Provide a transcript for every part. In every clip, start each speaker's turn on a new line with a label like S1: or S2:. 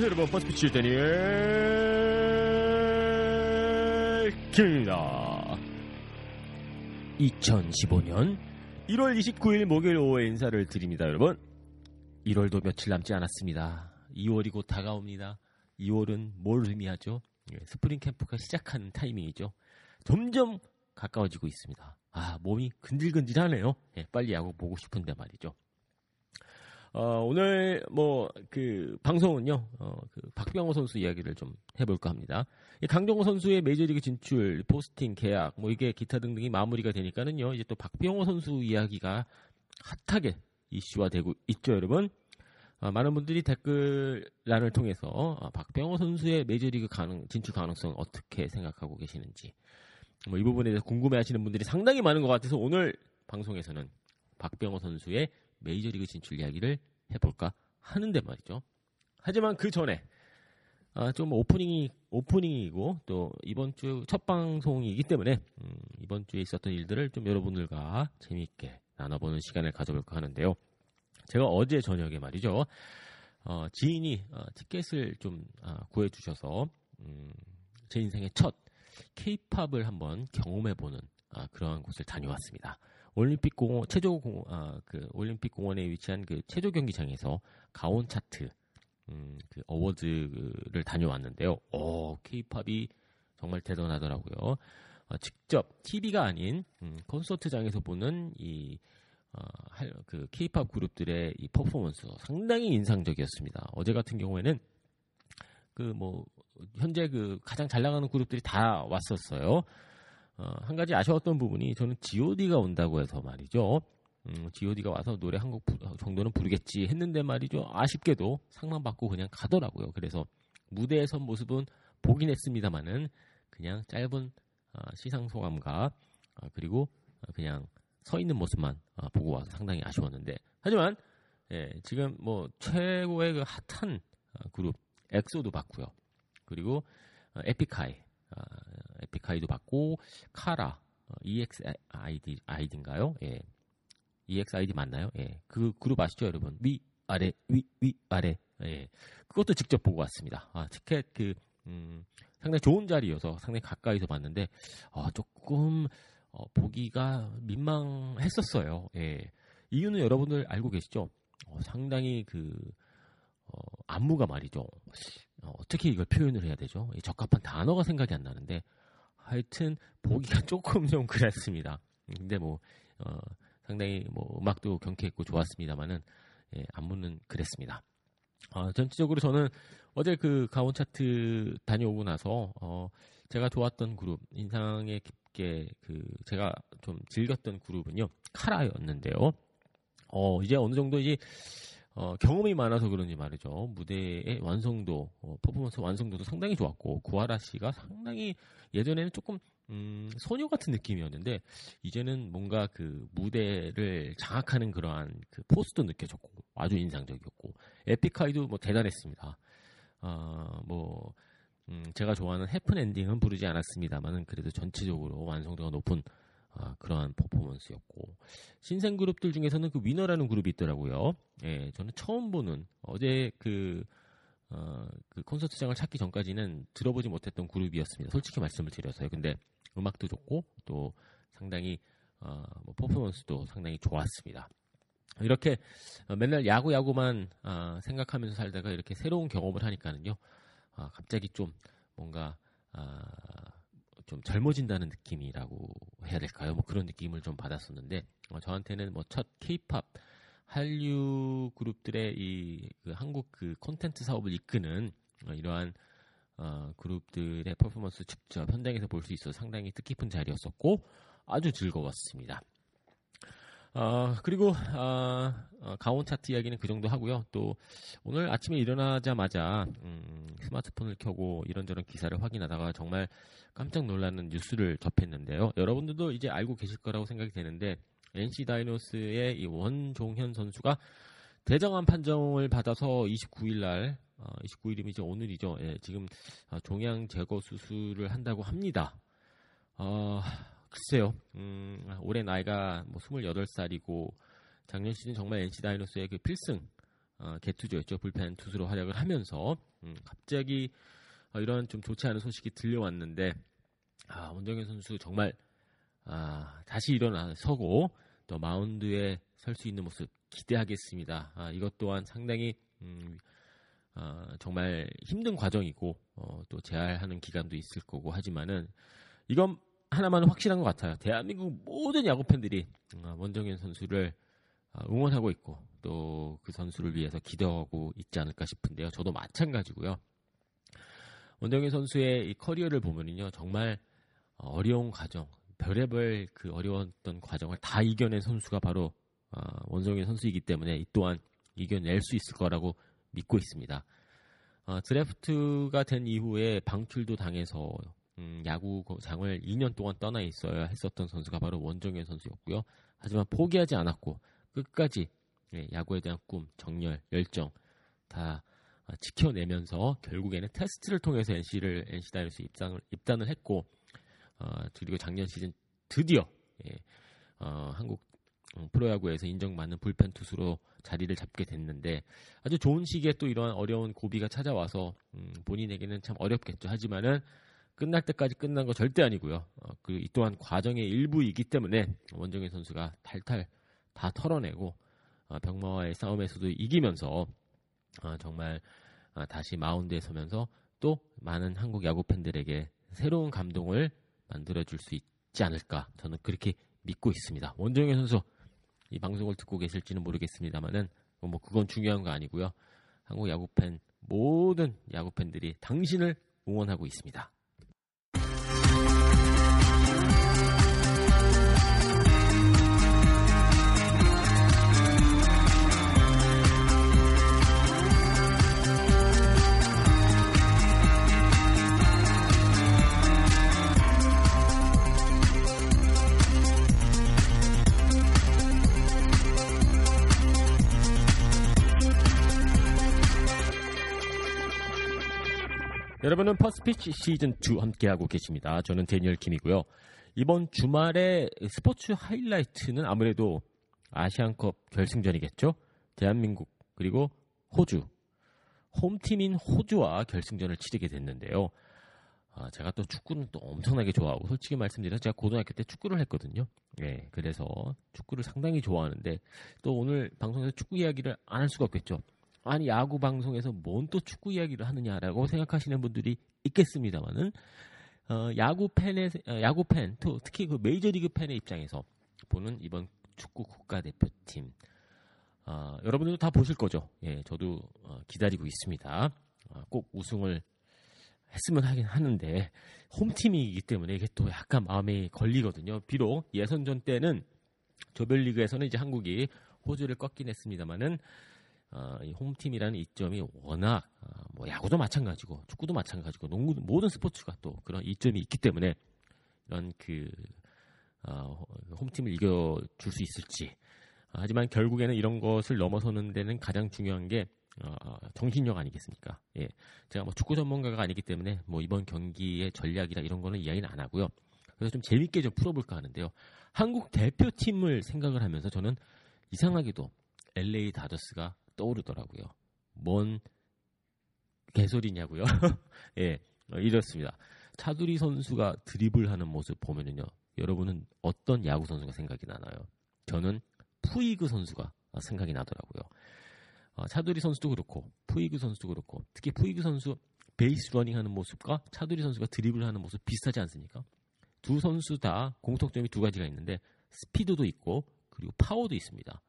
S1: 안녕하세요 여러분 퍼스트 피치 다니엘 김입니다. 2015년 1월 29일 목요일 오후에 인사를 드립니다 여러분. 1월도 며칠 남지 않았습니다. 2월이 곧 다가옵니다. 2월은 뭘 의미하죠? 예, 스프링 캠프가 시작하는 타이밍이죠. 점점 가까워지고 있습니다. 아 몸이 근질근질하네요. 예, 빨리 야구 보고 싶은데 말이죠 어, 오늘 뭐 그 방송은요, 어, 그 박병호 선수 이야기를 좀 해볼까 합니다. 이 강정호 선수의 메이저리그 진출, 포스팅, 계약, 뭐 이게 기타 등등이 마무리가 되니까는요, 이제 또 박병호 선수 이야기가 핫하게 이슈화되고 있죠, 여러분. 어, 많은 분들이 댓글란을 통해서 어, 박병호 선수의 메이저리그 가능, 진출 가능성 어떻게 생각하고 계시는지 뭐 이 부분에 대해서 궁금해하시는 분들이 상당히 많은 것 같아서 오늘 방송에서는 박병호 선수의 메이저리그 진출 이야기를 해볼까 하는데 말이죠. 하지만 그 전에 아, 좀 오프닝이 오프닝이고 또 이번 주 첫 방송이기 때문에 음, 이번 주에 있었던 일들을 좀 여러분들과 재미있게 나눠보는 시간을 가져볼까 하는데요. 제가 어제 저녁에 말이죠. 어, 지인이 어, 티켓을 좀 아, 구해주셔서 음, 제 인생의 첫 K-팝을 한번 경험해보는 아, 그러한 곳을 다녀왔습니다. 올림픽 공원 체조 공 아, 그 올림픽 공원에 위치한 그 체조 경기장에서 가온 차트 음, 그 어워드를 다녀왔는데요. 어, 케이팝이 정말 대단하더라고요. 어, 직접 TV가 아닌 음, 콘서트장에서 보는 이 어, 그 케이팝 그룹들의 이 퍼포먼스 상당히 인상적이었습니다. 어제 같은 경우에는 그 뭐 현재 그 가장 잘 나가는 그룹들이 다 왔었어요. 어, 한 가지 아쉬웠던 부분이 저는 G.O.D가 온다고 해서 말이죠. 음, G.O.D가 와서 노래 한 곡 정도는 부르겠지 했는데 말이죠. 아쉽게도 상만 받고 그냥 가더라고요. 그래서 무대에 선 모습은 보긴 했습니다만은 그냥 짧은 어, 시상 소감과 어, 그리고 그냥 서 있는 모습만 어, 보고 와서 상당히 아쉬웠는데 하지만 예, 지금 뭐 최고의 그 핫한 어, 그룹 엑소도 봤고요. 그리고 어, 에픽하이 아, 에픽하이도 받고 카라 어, EXID 아이디인가요? 예. EXID 맞나요? 예. 그 그룹 아시죠, 여러분? 위 아래 위 위 아래. 예. 그것도 직접 보고 왔습니다. 아, 티켓 그 음, 상당히 좋은 자리여서 상당히 가까이서 봤는데 어, 조금 어, 보기가 민망했었어요. 예. 이유는 여러분들 알고 계시죠? 어, 상당히 그 어, 안무가 말이죠. 어, 떻게 이걸 표현을 해야 되죠? 적합한 단어가 생각이 안 나는데 하여튼 보기가 조금 좀 그랬습니다. 근데 뭐 어, 상당히 뭐 음악도 경쾌했고 좋았습니다만은 예, 안무는 그랬습니다. 어, 전체적으로 저는 어제 그 가온 차트 다녀오고 나서 어, 제가 좋았던 그룹 인상에 깊게 그 제가 좀 즐겼던 그룹은요 카라였는데요. 어, 이제 어느 정도 이제 어, 경험이 많아서 그런지 말이죠. 무대의 완성도, 어, 퍼포먼스 완성도도 상당히 좋았고, 구하라 씨가 상당히 예전에는 조금, 음, 소녀 같은 느낌이었는데, 이제는 뭔가 그 무대를 장악하는 그러한 그 포스도 느껴졌고, 아주 인상적이었고, 에픽하이도 뭐 대단했습니다. 어, 뭐, 음, 제가 좋아하는 해픈 엔딩은 부르지 않았습니다만은 그래도 전체적으로 완성도가 높은 아, 그러한 퍼포먼스였고 신생 그룹들 중에서는 그 위너라는 그룹이 있더라고요. 예, 저는 처음 보는 어제 그, 어, 그 콘서트장을 찾기 전까지는 들어보지 못했던 그룹이었습니다. 솔직히 말씀을 드려서요. 근데 음악도 좋고 또 상당히 어, 뭐 퍼포먼스도 상당히 좋았습니다. 이렇게 어, 맨날 야구 야구만 아, 생각하면서 살다가 이렇게 새로운 경험을 하니까는요. 아, 갑자기 좀 뭔가 아, 좀 젊어진다는 느낌이라고 해야 될까요? 뭐 그런 느낌을 좀 받았었는데 어, 저한테는 뭐첫 K-팝 한류 그룹들의 이 그 한국 그 콘텐츠 사업을 이끄는 어, 이러한 어, 그룹들의 퍼포먼스 직접 현장에서 볼 수 있어 상당히 뜻깊은 자리였었고 아주 즐거웠습니다. 어, 그리고 어, 어, 가온 차트 이야기는 그 정도 하고요. 또 오늘 아침에 일어나자마자 음, 스마트폰을 켜고 이런저런 기사를 확인하다가 정말 깜짝 놀라는 뉴스를 접했는데요. 여러분들도 이제 알고 계실 거라고 생각이 되는데 NC 다이노스의 이 원종현 선수가 대정한 판정을 받아서 29일 날 어, 29일이면 이제 오늘이죠. 예, 지금 어, 종양 제거 수술을 한다고 합니다. 어, 글쎄요. 음, 올해 나이가 뭐 28살이고 작년 시즌 정말 NC 다이노스의 그 필승 어, 개투조였죠. 불펜 투수로 활약을 하면서 음, 갑자기 어, 이런 좀 좋지 않은 소식이 들려왔는데 아, 원정현 선수 정말 아, 다시 일어나서고 또 마운드에 설 수 있는 모습 기대하겠습니다. 아, 이것 또한 상당히 음, 어, 정말 힘든 과정이고 어, 또 재활하는 기간도 있을 거고 하지만은 이건 하나만 확실한 것 같아요. 대한민국 모든 야구 팬들이 어, 원정현 선수를 어, 응원하고 있고 또 그 선수를 위해서 기도하고 있지 않을까 싶은데요. 저도 마찬가지고요. 원정현 선수의 이 커리어를 보면은요 정말 어려운 과정, 별의별 그 어려웠던 과정을 다 이겨낸 선수가 바로 어, 원정현 선수이기 때문에 이 또한 이겨낼 수 있을 거라고 믿고 있습니다. 어, 드래프트가 된 이후에 방출도 당해서 음, 야구장을 2년 동안 떠나 있어야 했었던 선수가 바로 원정현 선수였고요. 하지만 포기하지 않았고 끝까지 예, 야구에 대한 꿈, 정열, 열정 다 어, 지켜내면서 결국에는 테스트를 통해서 NC를 NC 다이너스 입장을 입단을 했고 어, 그리고 작년 시즌 드디어 예, 어, 한국 음, 프로야구에서 인정받는 불펜 투수로 자리를 잡게 됐는데 아주 좋은 시기에 또 이러한 어려운 고비가 찾아와서 음, 본인에게는 참 어렵겠죠. 하지만은 끝날 때까지 끝난 거 절대 아니고요. 어, 그이 또한 과정의 일부이기 때문에 원정현 선수가 탈탈 다 털어내고 어, 병마와의 싸움에서도 이기면서 어, 정말 어, 다시 마운드에 서면서 또 많은 한국 야구 팬들에게 새로운 감동을 만들어 줄 수 있지 않을까 저는 그렇게 믿고 있습니다. 원정현 선수 이 방송을 듣고 계실지는 모르겠습니다만은 뭐 그건 중요한 거 아니고요. 한국 야구 팬 모든 야구 팬들이 당신을 응원하고 있습니다. 여러분은 퍼스트 피치 시즌 2 함께하고 계십니다. 저는 다니엘 킴이고요. 이번 주말에 스포츠 하이라이트는 아무래도 아시안컵 결승전이겠죠. 대한민국 그리고 호주 홈팀인 호주와 결승전을 치르게 됐는데요. 아, 제가 또 축구는 또 엄청나게 좋아하고 솔직히 말씀드려서 제가 고등학교 때 축구를 했거든요. 예, 그래서 축구를 상당히 좋아하는데 또 오늘 방송에서 축구 이야기를 안 할 수가 없겠죠. 아니 야구 방송에서 뭔 또 축구 이야기를 하느냐라고 생각하시는 분들이 있겠습니다만은 어, 야구 팬의 어, 야구 팬, 또 특히 그 메이저리그 팬의 입장에서 보는 이번 축구 국가대표팀 어, 여러분들도 다 보실 거죠. 예, 저도 어, 기다리고 있습니다. 어, 꼭 우승을 했으면 하긴 하는데 홈팀이기 때문에 이게 또 약간 마음에 걸리거든요. 비록 예선전 때는 조별리그에서는 이제 한국이 호주를 꺾긴 했습니다만은 어, 이 홈팀이라는 이점이 워낙 어, 뭐 야구도 마찬가지고 축구도 마찬가지고 농구 모든 스포츠가 또 그런 이점이 있기 때문에 이런 그 어, 홈팀을 이겨줄 수 있을지 어, 하지만 결국에는 이런 것을 넘어서는 데는 가장 중요한 게 어, 정신력 아니겠습니까? 예, 제가 뭐 축구 전문가가 아니기 때문에 뭐 이번 경기의 전략이나 이런 거는 이야기는 안 하고요. 그래서 좀 재밌게 좀 풀어볼까 하는데요. 한국 대표팀을 생각을 하면서 저는 이상하게도 LA 다저스가 떠오르더라고요. 뭔 개소리냐고요? 예, 어, 이렇습니다. 차두리 선수가 드리블하는 모습 보면은요, 여러분은 어떤 야구 선수가 생각이 나나요? 저는 푸이그 선수가 어, 생각이 나더라고요. 어, 차두리 선수도 그렇고 푸이그 선수도 그렇고 특히 푸이그 선수 베이스 러닝 하는 모습과 차두리 선수가 드리블 하는 모습 비슷하지 않습니까? 두 선수 다 공통점이 두 가지가 있는데 스피드도 있고 그리고 파워도 있습니다.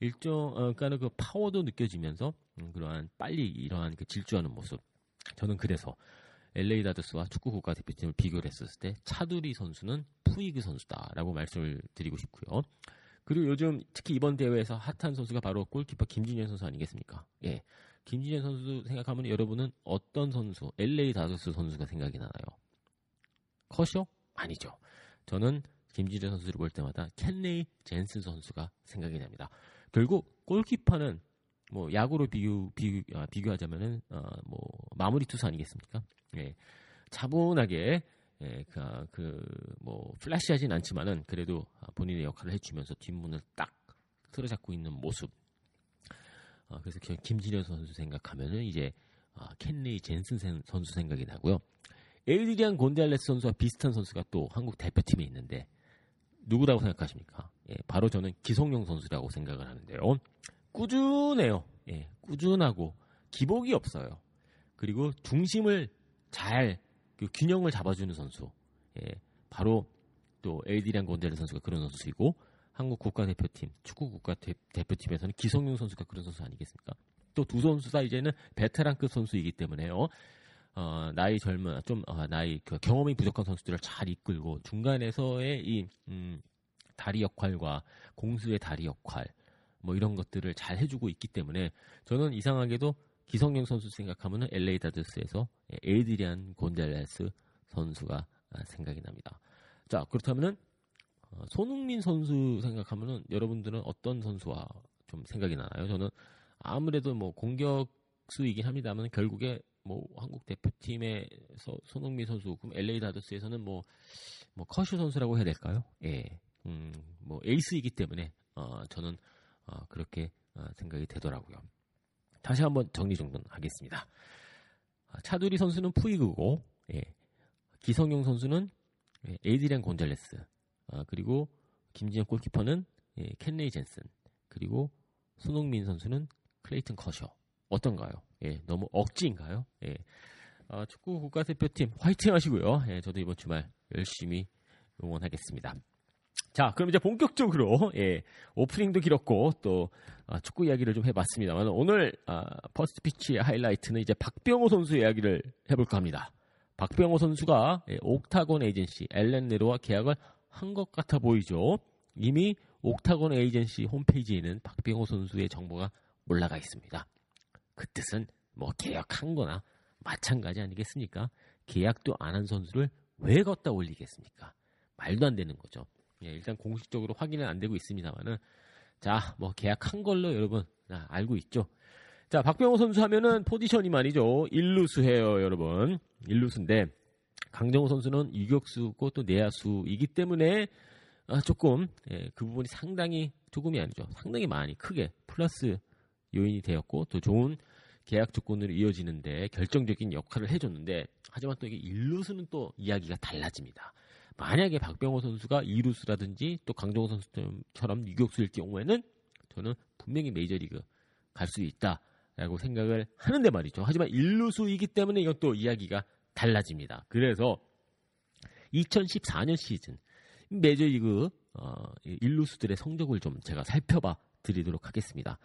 S1: 일정 어, 그러니까는 그 파워도 느껴지면서 음, 그러한 빨리 이러한 그 질주하는 모습. 저는 그래서 LA 다저스와 축구 국가 대표팀을 비교를 했었을 때 차두리 선수는 푸이그 선수다라고 말씀을 드리고 싶고요. 그리고 요즘 특히 이번 대회에서 핫한 선수가 바로 골키퍼 김진현 선수 아니겠습니까? 예. 김진현 선수 생각하면 여러분은 어떤 선수, LA 다저스 선수가 생각이 나나요? 커쇼? 아니죠. 저는 김진현 선수를 볼 때마다 켄레이 젠슨 선수가 생각이 납니다. 결국 골키퍼는 뭐 야구로 비교, 비교 아, 비교하자면은 어, 뭐 마무리 투수 아니겠습니까? 예. 차분하게 예, 그, 그, 뭐, 플래시하진 않지만은, 그래도 본인의 역할을 해주면서 뒷문을 딱 틀어잡고 있는 모습. 어, 그래서 김진현 선수 생각하면은, 이제, 아, 켄리 젠슨 선수 생각이 나고요. 에이드리안 곤잘레스 선수와 비슷한 선수가 또 한국 대표팀에 있는데, 누구라고 생각하십니까? 예, 바로 저는 기성용 선수라고 생각을 하는데요. 꾸준해요. 예, 꾸준하고, 기복이 없어요. 그리고 중심을 잘, 그 균형을 잡아주는 선수. 예, 바로 또 에이디리안 곤잘레 선수가 그런 선수이고 한국 국가대표팀 축구 국가대표팀에서는 기성용 선수가 그런 선수 아니겠습니까? 또 두 선수 다 이제는 베테랑급 선수이기 때문에요. 어, 나이 젊은 좀 어, 나이 그 경험이 부족한 선수들을 잘 이끌고 중간에서의 이 음, 다리 역할과 공수의 다리 역할 뭐 이런 것들을 잘 해주고 있기 때문에 저는 이상하게도 기성용 선수 생각하면은 LA 다저스에서 에이드리안 곤잘레스 선수가 생각이 납니다. 자 그렇다면은 어, 손흥민 선수 생각하면은 여러분들은 어떤 선수와 좀 생각이 나나요? 저는 아무래도 뭐 공격수이긴 합니다만 결국에 뭐 한국 대표팀에서 손흥민 선수 그럼 LA 다저스에서는 뭐뭐 뭐 커쇼 선수라고 해야 될까요? 예, 음, 뭐 에이스이기 때문에 어, 저는 어, 그렇게 어, 생각이 되더라고요. 다시 한번 정리정돈하겠습니다. 아, 차두리 선수는 푸이그고 예. 기성용 선수는 예, 에이드리안 곤잘레스 아, 그리고 김진영 골키퍼는 예, 켄레이 젠슨 그리고 손흥민 선수는 클레이튼 커셔 어떤가요? 예, 너무 억지인가요? 예. 아, 축구 국가대표팀 화이팅 하시고요. 예, 저도 이번 주말 열심히 응원하겠습니다. 자, 그럼 이제 본격적으로 예, 오프닝도 길었고 또 아, 축구 이야기를 좀 해봤습니다만 오늘 아, 퍼스트 피치의 하이라이트는 이제 박병호 선수 이야기를 해볼까 합니다. 박병호 선수가 예, 옥타곤 에이전시 앨런 네로와 계약을 한 것 같아 보이죠. 이미 옥타곤 에이전시 홈페이지에는 박병호 선수의 정보가 올라가 있습니다. 그 뜻은 뭐 계약한 거나 마찬가지 아니겠습니까? 계약도 안 한 선수를 왜 갖다 올리겠습니까? 말도 안 되는 거죠. 예, 일단 공식적으로 확인은 안 되고 있습니다만은 자, 뭐 계약한 걸로 여러분 아, 알고 있죠. 자, 박병호 선수 하면은 포지션이 말이죠. 일루수해요, 여러분. 일루수인데 강정호 선수는 유격수고 또 내야수이기 때문에 아, 조금 예, 그 부분이 상당히 조금이 아니죠. 상당히 많이 크게 플러스 요인이 되었고 또 좋은 계약 조건으로 이어지는데 결정적인 역할을 해줬는데 하지만 또 이게 일루수는 또 이야기가 달라집니다. 만약에 박병호 선수가 이루수라든지 또 강정호 선수처럼 유격수일 경우에는 저는 분명히 메이저리그 갈 수 있다라고 생각을 하는데 말이죠. 하지만 일루수이기 때문에 이것도 이야기가 달라집니다. 그래서 2014년 시즌 메이저리그 어, 일루수들의 성적을 좀 제가 살펴봐 드리도록 하겠습니다.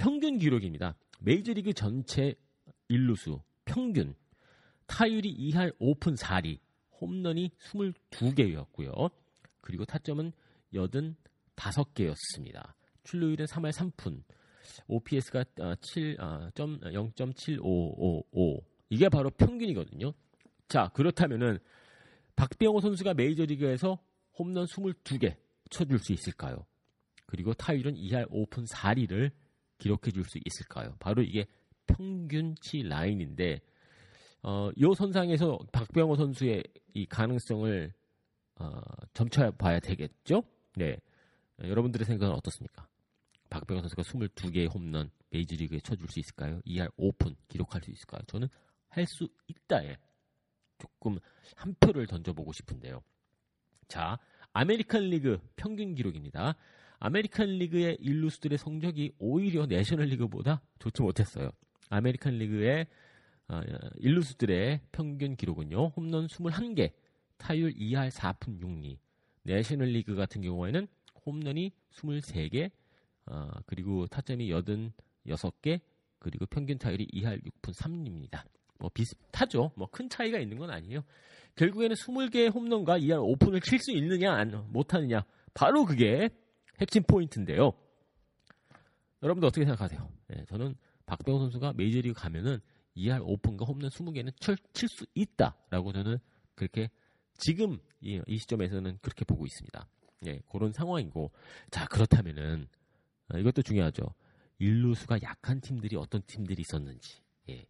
S1: 평균 기록입니다. 메이저리그 전체 일루수 평균 타율이 2할 5푼 4리 홈런이 22개였고요. 그리고 타점은 85개였습니다. 출루율은 3할 3푼. OPS가 7, 0.7555. 이게 바로 평균이거든요. 자, 그렇다면은 박병호 선수가 메이저리그에서 홈런 22개 쳐줄 수 있을까요? 그리고 타율은 2할 5푼 4리를 기록해 줄 수 있을까요? 바로 이게 평균치 라인인데 어, 요 선상에서 박병호 선수의 이 가능성을 어, 점쳐 봐야 되겠죠? 네. 여러분들의 생각은 어떻습니까? 박병호 선수가 22개의 홈런 메이저리그에 쳐줄 수 있을까요? 2할 5푼 기록할 수 있을까요? 저는 할 수 있다에 조금 한 표를 던져보고 싶은데요. 자, 아메리칸 리그 평균 기록입니다. 아메리칸 리그의 일루수들의 성적이 오히려 내셔널 리그보다 좋지 못했어요. 아메리칸 리그의 어, 일루수들의 평균 기록은요. 홈런 21개, 타율 2할 4푼 6리. 내셔널 리그 같은 경우에는 홈런이 23개, 어, 그리고 타점이 86개, 그리고 평균 타율이 2할 6푼 3리입니다. 뭐 비슷하죠. 뭐 큰 차이가 있는 건 아니에요. 결국에는 20개의 홈런과 2할 5푼을 칠 수 있느냐, 안, 못하느냐. 바로 그게 핵심 포인트인데요. 여러분들 어떻게 생각하세요? 네, 저는 박병호 선수가 메이저리그 가면은 2할 5푼과 홈런 20개는 칠 수 있다라고 저는 그렇게 지금 이, 이, 시점에서는 그렇게 보고 있습니다. 예, 그런 상황이고 자 그렇다면은 어, 이것도 중요하죠. 일루수가 약한 팀들이 어떤 팀들이 있었는지 예,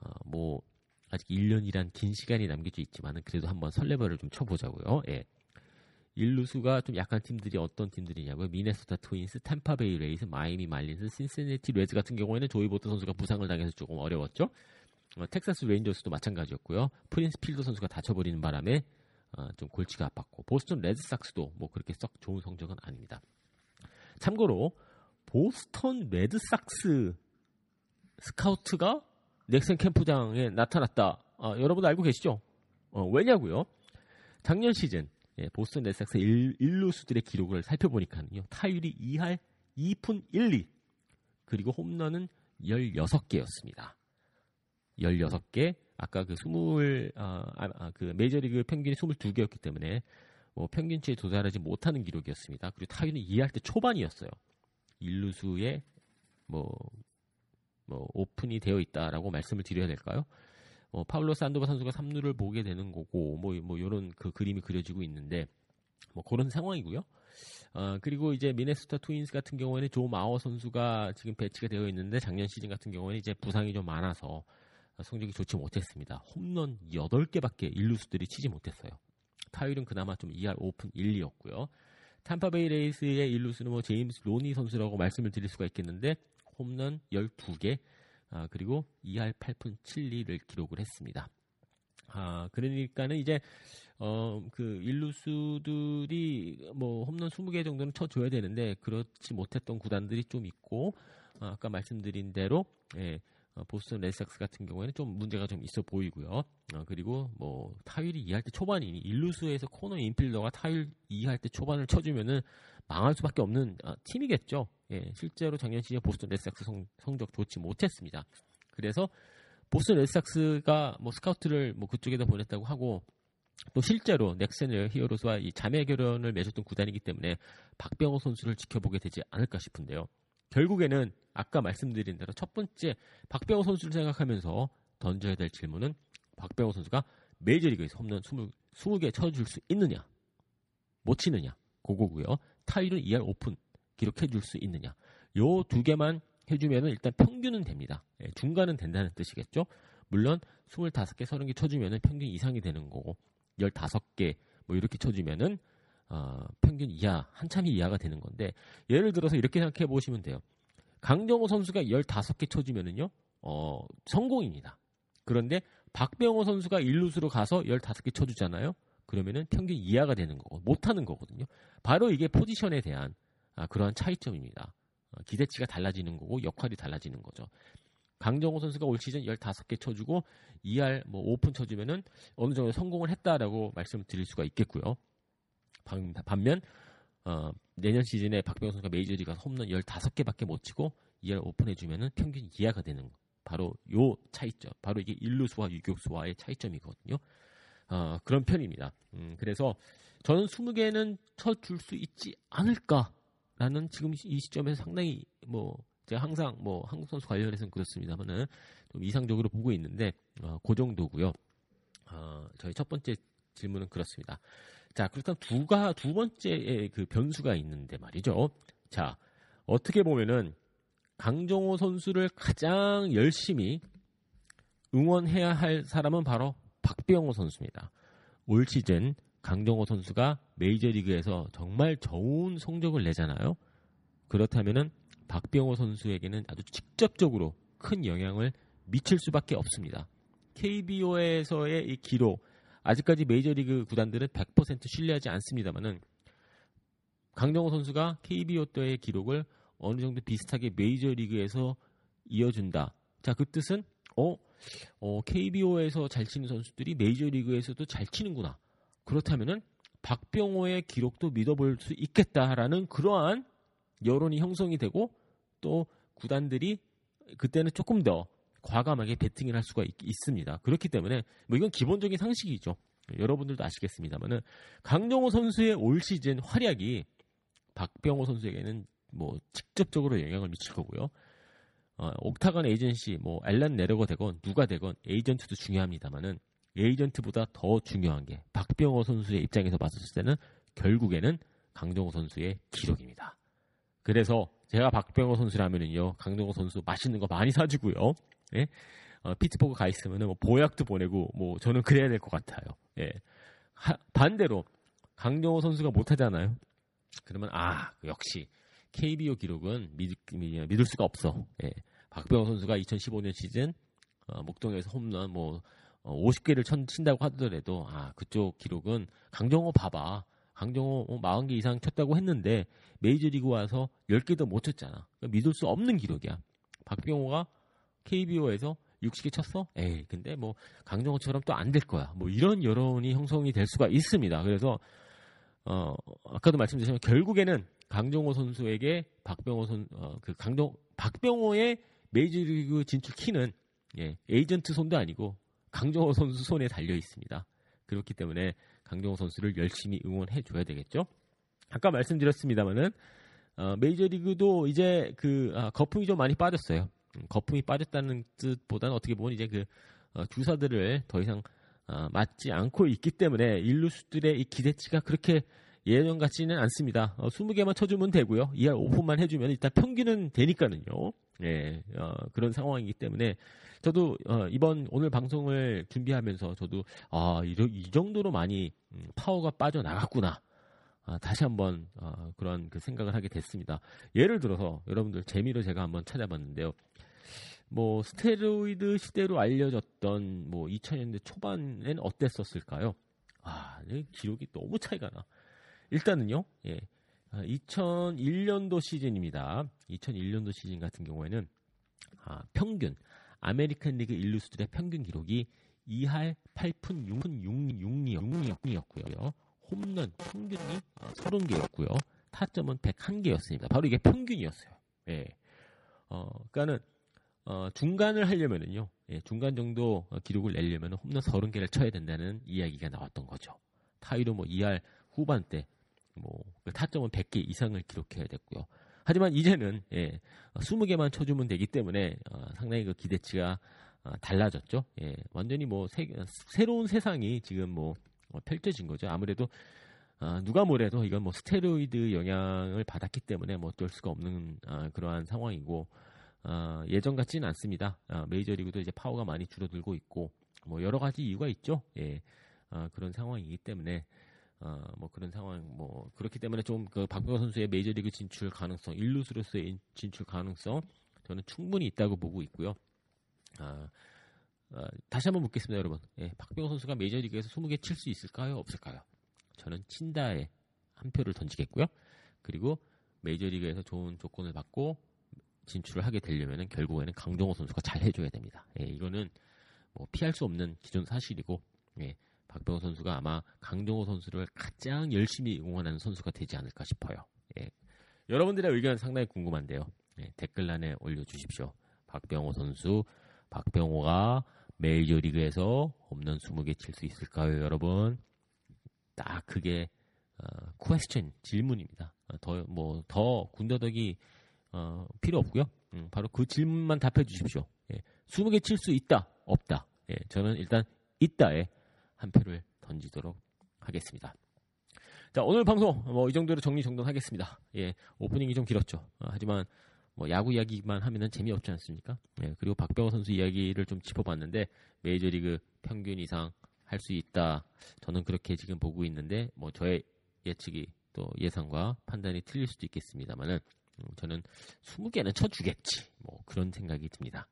S1: 어, 뭐 아직 1년이란 긴 시간이 남겨져 있지만은 그래도 한번 설레발을 좀 쳐보자고요. 예. 일루수가 좀 약한 팀들이 어떤 팀들이냐고요. 미네소타 트윈스, 탬파베이 레이스, 마이애미 말린스, 신시내티 레즈 같은 경우에는 조이 보토 선수가 부상을 당해서 조금 어려웠죠. 어, 텍사스 레인저스도 마찬가지였고요. 프린스 필더 선수가 다쳐버리는 바람에 어, 좀 골치가 아팠고 보스턴 레드삭스도 뭐 그렇게 썩 좋은 성적은 아닙니다. 참고로 보스턴 레드삭스 스카우트가 넥센 캠프장에 나타났다. 아, 여러분 알고 계시죠? 어, 왜냐고요? 작년 시즌 예, 보스턴 레드삭스 1, 루수들의 기록을 살펴보니까요. 타율이 2할 2푼 1, 2 그리고 홈런은 16개였습니다. 16개 아까 그 20, 아, 아, 그 메이저리그 평균이 22개였기 때문에 뭐 평균치에 도달하지 못하는 기록이었습니다. 그리고 타율은 2할 때 초반이었어요. 일루수의 뭐, 뭐 오픈이 되어 있다라고 말씀을 드려야 될까요? 어, 파블로 산도발 선수가 3루를 보게 되는 거고 뭐뭐 이런 그 그림이 그려지고 있는데 뭐 그런 상황이고요. 어, 그리고 이제 미네소타 트윈스 같은 경우에는 조 마워 선수가 지금 배치가 되어 있는데 작년 시즌 같은 경우에는 이제 부상이 좀 많아서 성적이 좋지 못했습니다. 홈런 8개밖에 일루수들이 치지 못했어요. 타율은 그나마 좀 2할 5푼 1, 2였고요. 탬파베이 레이스의 일루수는 뭐 제임스 로니 선수라고 말씀을 드릴 수가 있겠는데 홈런 12개 아, 그리고 2할 8푼 7리를 기록을 했습니다. 아, 그러니까는 이제 어, 그 일루수들이 뭐 홈런 20개 정도는 쳐줘야 되는데 그렇지 못했던 구단들이 좀 있고 아, 아까 말씀드린 대로 예, 어, 보스턴 레드삭스 같은 경우에는 좀 문제가 좀 있어 보이고요. 어, 그리고 뭐 타율이 2할 때 초반이니 일루수에서 corner infielder가 타율 2할 때 초반을 쳐주면은 망할 수밖에 없는 어, 팀이겠죠. 예, 실제로 작년 시즌 보스턴 레드삭스 성, 성적 좋지 못했습니다. 그래서 보스턴 레드삭스가 뭐 스카우트를 뭐 그쪽에다 보냈다고 하고 또 실제로 넥센의 히어로스와 이 자매 결연을 맺었던 구단이기 때문에 박병호 선수를 지켜보게 되지 않을까 싶은데요. 결국에는 아까 말씀드린 대로 첫 번째 박병호 선수를 생각하면서 던져야 될 질문은 박병호 선수가 메이저리그에서 홈런 20, 20개 쳐줄 수 있느냐 못 치느냐 그거고요. 타율은 2할 오픈 기록해 줄 수 있느냐. 요 두 개만 해주면은 일단 평균은 됩니다. 예, 중간은 된다는 뜻이겠죠. 물론 25개 30개 쳐주면은 평균 이상이 되는 거고 15개 뭐 이렇게 쳐주면은 어, 평균 이하, 한참 이하가 되는 건데 예를 들어서 이렇게 생각해 보시면 돼요. 강정호 선수가 15개 쳐주면은요, 어, 성공입니다. 그런데 박병호 선수가 1루수로 가서 15개 쳐주잖아요. 그러면은 평균 이하가 되는 거고, 못하는 거거든요. 바로 이게 포지션에 대한 아, 그러한 차이점입니다. 어, 기대치가 달라지는 거고, 역할이 달라지는 거죠. 강정호 선수가 올 시즌 15개 쳐주고, 2할 뭐 오픈 쳐주면은 어느 정도 성공을 했다라고 말씀을 드릴 수가 있겠고요. 반 면 어, 내년 시즌에 박병호 선수가 메이저리그 가서 홈런 15개밖에 못 치고 2할 오픈해 주면은 평균 이하가 되는 거. 바로 요 차이점. 바로 이게 일루수와 유격수와의 차이점이거든요. 어, 그런 편입니다. 음, 그래서 저는 20개는 쳐줄 수 있지 않을까라는 지금 이 시점에서 상당히 뭐 제가 항상 뭐 한국 선수 관련해서는 그렇습니다만은 좀 이상적으로 보고 있는데 어, 그 정도고요. 어, 저희 첫 번째 질문은 그렇습니다. 자, 그렇다면 두가 두 번째 그 변수가 있는데 말이죠. 자, 어떻게 보면은 강정호 선수를 가장 열심히 응원해야 할 사람은 바로 박병호 선수입니다. 올 시즌 강정호 선수가 메이저리그에서 정말 좋은 성적을 내잖아요. 그렇다면은 박병호 선수에게는 아주 직접적으로 큰 영향을 미칠 수밖에 없습니다. KBO에서의 이 기록 아직까지 메이저리그 구단들은 100% 신뢰하지 않습니다만은 강정호 선수가 KBO 때의 기록을 어느 정도 비슷하게 메이저리그에서 이어준다. 자, 그 뜻은 어, 어 KBO에서 잘 치는 선수들이 메이저리그에서도 잘 치는구나. 그렇다면은 박병호의 기록도 믿어볼 수 있겠다라는 그러한 여론이 형성이 되고 또 구단들이 그때는 조금 더 과감하게 배팅을 할 수가 있, 습니다 그렇기 때문에 뭐 이건 기본적인 상식이죠. 여러분들도 아시겠습니다만은 강정호 선수의 올 시즌 활약이 박병호 선수에게는 뭐 직접적으로 영향을 미칠 거고요. 어, 옥타건 에이전시 뭐 앨런 내려가 되건 누가 되건 에이전트도 중요합니다만은 에이전트보다 더 중요한 게 박병호 선수의 입장에서 봤을 때는 결국에는 강정호 선수의 기록입니다. 그래서 제가 박병호 선수라면은요 강정호 선수 맛있는 거 많이 사주고요. 예? 어, 피트버그 가 있으면은 뭐 보약도 보내고 뭐 저는 그래야 될 것 같아요. 예. 하, 반대로 강정호 선수가 못하잖아요. 그러면 아 역시 KBO 기록은 믿, 믿을 수가 없어. 예. 박병호 선수가 2015년 시즌 어, 목동에서 홈런 뭐 어, 50개를 천, 친다고 하더라도 아 그쪽 기록은 강정호 봐봐. 강정호 40개 어, 이상 쳤다고 했는데 메이저리그 와서 10개도 못 쳤잖아. 그러니까 믿을 수 없는 기록이야. 박병호가 KBO에서 60개 쳤어? 에이, 근데 뭐 강정호처럼 또 안 될 거야. 뭐 이런 여론이 형성이 될 수가 있습니다. 그래서 어, 아까도 말씀드렸지만 결국에는 강정호 선수에게 박병호 선, 어, 그 강정, 박병호의 메이저리그 진출 키는 예, 에이전트 손도 아니고 강정호 선수 손에 달려 있습니다. 그렇기 때문에 강정호 선수를 열심히 응원해 줘야 되겠죠. 아까 말씀드렸습니다만은 어, 메이저리그도 이제 그 아, 거품이 좀 많이 빠졌어요. 음, 거품이 빠졌다는 뜻보다는 어떻게 보면 이제 그 어, 주사들을 더 이상 어, 맞지 않고 있기 때문에 일루수들의 이 기대치가 그렇게 예전 같지는 않습니다. 어, 20개만 쳐주면 되고요. 2할 오픈만 해주면 일단 평균은 되니까는요. 예, 어, 그런 상황이기 때문에 저도 어, 이번 오늘 방송을 준비하면서 저도 아, 이, 이 정도로 많이 음, 파워가 빠져나갔구나. 아, 다시 한번 어, 그런 그 생각을 하게 됐습니다. 예를 들어서 여러분들 재미로 제가 한번 찾아봤는데요. 뭐 스테로이드 시대로 알려졌던 뭐 2000년대 초반엔 어땠었을까요? 아, 기록이 너무 차이가 나. 일단은요, 예. 2001년도 아, 시즌입니다. 2001년도 시즌 같은 경우에는 아, 평균 아메리칸 리그 일루수들의 평균 기록이 2할 8푼 6푼 6리였고요. 홈런 평균이 30개였고요. 타점은 101개였습니다. 바로 이게 평균이었어요. 예. 어, 그러니까는 어, 중간을 하려면은요. 예, 중간 정도 기록을 내려면 홈런 30개를 쳐야 된다는 이야기가 나왔던 거죠. 타이로 뭐 2할 후반대 뭐그 타점은 100개 이상을 기록해야 됐고요. 하지만 이제는 예, 20개만 쳐주면 되기 때문에 어, 상당히 그 기대치가 어, 달라졌죠. 예, 완전히 뭐 새, 새로운 세상이 지금 뭐 어, 펼쳐진 거죠. 아무래도 어, 누가 뭐래도 이건 뭐 스테로이드 영향을 받았기 때문에 뭐 어쩔 수가 없는 어, 그러한 상황이고 어, 예전 같지는 않습니다. 어, 메이저리그도 이제 파워가 많이 줄어들고 있고 뭐 여러 가지 이유가 있죠. 예, 어, 그런 상황이기 때문에 어, 뭐 그런 상황, 뭐 그렇기 때문에 좀그 박병호 선수의 메이저리그 진출 가능성, 일루수로서의 진출 가능성 저는 충분히 있다고 보고 있고요. 아, 아, 다시 한번 묻겠습니다, 여러분. 예, 박병호 선수가 메이저리그에서 20개 칠 수 있을까요? 없을까요? 저는 친다에 한 표를 던지겠고요. 그리고 메이저리그에서 좋은 조건을 받고 진출을 하게 되려면 결국에는 강정호 선수가 잘 해줘야 됩니다. 예, 이거는 뭐 피할 수 없는 기존 사실이고 예, 박병호 선수가 아마 강정호 선수를 가장 열심히 응원하는 선수가 되지 않을까 싶어요. 예. 여러분들의 의견 상당히 궁금한데요. 예, 댓글란에 올려주십시오. 박병호 선수, 박병호가 메이저리그에서 홈런 20개 칠 수 있을까요, 여러분? 딱 그게 어, 퀘스천 질문입니다. 어, 더뭐더 군더더기 어, 필요 없고요. 음, 바로 그 질문만 답해 주십시오. 예, 20개 칠 수 있다, 없다. 예, 저는 일단 있다에 한 표를 던지도록 하겠습니다. 자, 오늘 방송 뭐 이 정도로 정리 정돈하겠습니다. 예, 오프닝이 좀 길었죠. 어, 하지만 뭐 야구 이야기만 하면은 재미없지 않습니까? 예, 그리고 박병호 선수 이야기를 좀 짚어봤는데 메이저리그 평균 이상 할 수 있다. 저는 그렇게 지금 보고 있는데 뭐 저의 예측이 또 예상과 판단이 틀릴 수도 있겠습니다만은 음, 저는 20개는 쳐주겠지. 뭐 그런 생각이 듭니다.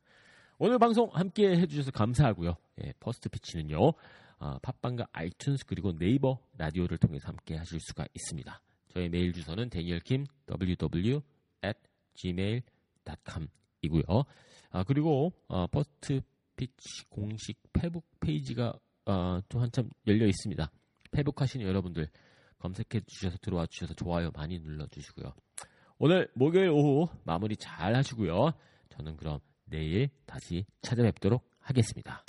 S1: 오늘 방송 함께 해주셔서 감사하고요. 예, First Pitch는요. 어, 팟빵과 아이튠스 그리고 네이버 라디오를 통해서 함께 하실 수가 있습니다. 저희 메일 주소는 danielkim ww at gmail.com이고요. 아, 그리고 어, First Pitch 공식 페북 페이지가 어, 또 한참 열려 있습니다. 페북 하시는 여러분들 검색해 주셔서 들어와 주셔서 좋아요 많이 눌러 주시고요. 오늘 목요일 오후 마무리 잘 하시고요. 저는 그럼 내일 다시 찾아뵙도록 하겠습니다.